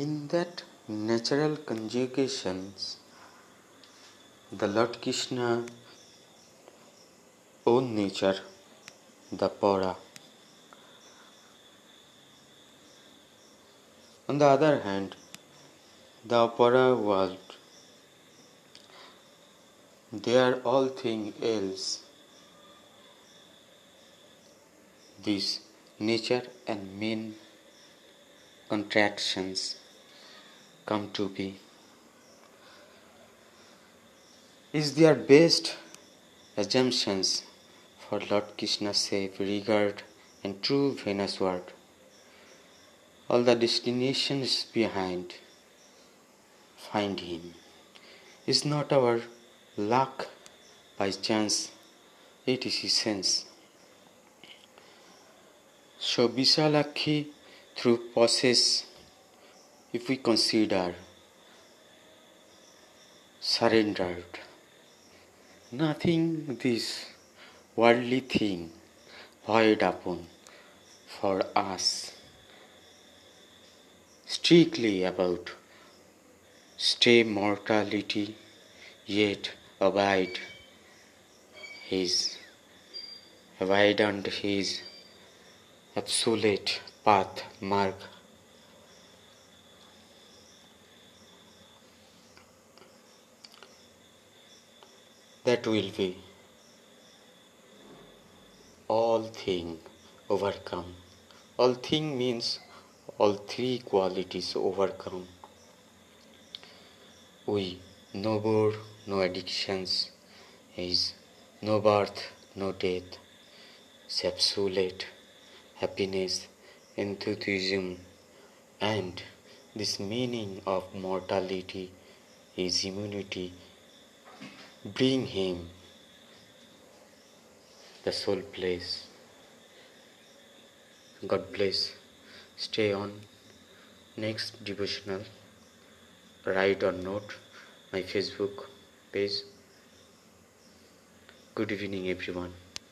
In that natural conjugations, the Lord Krishna own nature, the para. On the other hand, the para world, they are all thing else. This nature and main contractions come to be. Is their best assumptions for Lord Krishna's safe regard and true Venus word. All the destinations behind find him. Is not our luck by chance, it is his sense. So Visalakhi through process if we consider surrendered nothing this worldly thing void upon for us. Strictly about stay mortality yet abide his abide under his absolute path mark that will be all thing overcome. All thing means all three qualities overcome. We no more no addictions is no birth no death. Absolute happiness enthusiasm and this meaning of mortality is immunity bring him the soul place. God bless. Stay on. Next devotional. Write or note my Facebook page. Good evening, everyone.